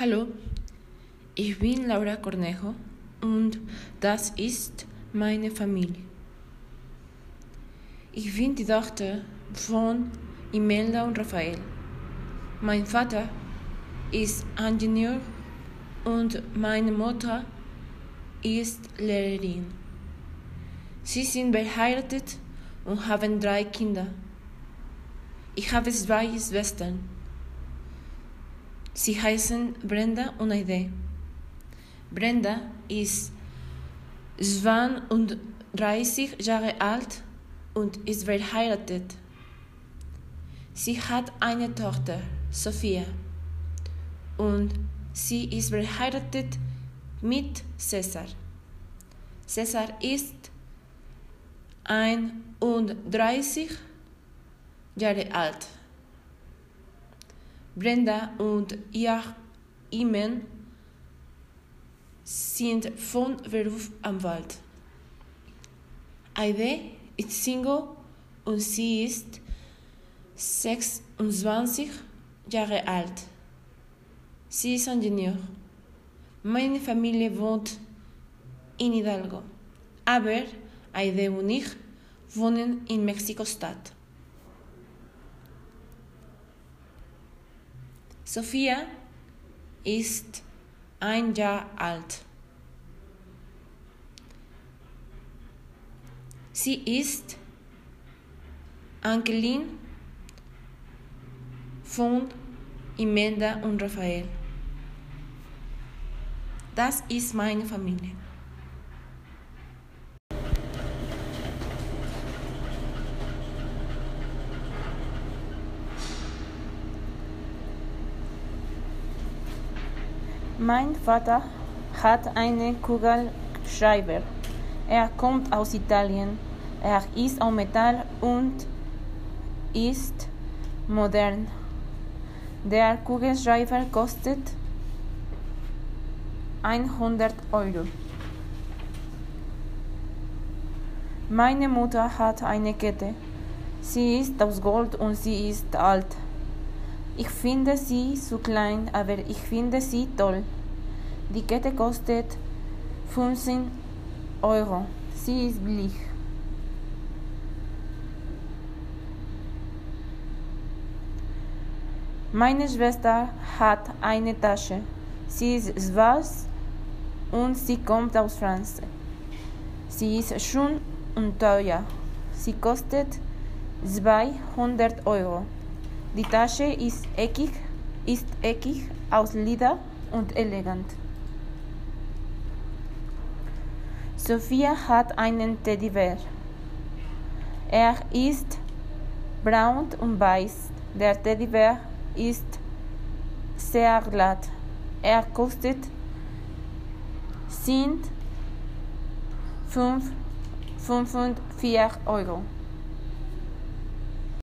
Hallo, ich bin Laura Cornejo und das ist meine Familie. Ich bin die Tochter von Imelda und Raphael. Mein Vater ist Ingenieur und meine Mutter ist Lehrerin. Sie sind verheiratet und haben drei Kinder. Ich habe zwei Schwestern. Sie heißen Brenda und Aide. Brenda ist 32 Jahre alt und ist verheiratet. Sie hat eine Tochter, Sophia, und sie ist verheiratet mit Cesar. Cesar ist 31 Jahre alt. Brenda und ihr Ehemann sind von Beruf Anwalt. Aide ist Single und sie ist 26 Jahre alt. Sie ist Ingenieur. Meine Familie wohnt in Hidalgo, aber Aide und ich wohnen in Mexiko-Stadt. Sophia ist ein Jahr alt. Sie ist Angelin von Imelda und Raphael. Das ist meine Familie. Mein Vater hat einen Kugelschreiber. Er kommt aus Italien. Er ist aus Metall und ist modern. Der Kugelschreiber kostet 100 Euro. Meine Mutter hat eine Kette. Sie ist aus Gold und sie ist alt. Ich finde sie zu klein, aber ich finde sie toll. Die Kette kostet 15 Euro. Sie ist billig. Meine Schwester hat eine Tasche. Sie ist schwarz und sie kommt aus Frankreich. Sie ist schön und teuer. Sie kostet 200 Euro. Die Tasche ist eckig, ist eckig aus Leder und elegant. Sophia hat einen Teddybär. Er ist braun und weiß. Der Teddybär ist sehr glatt. Er kostet sind 5, 5 und 4 Euro.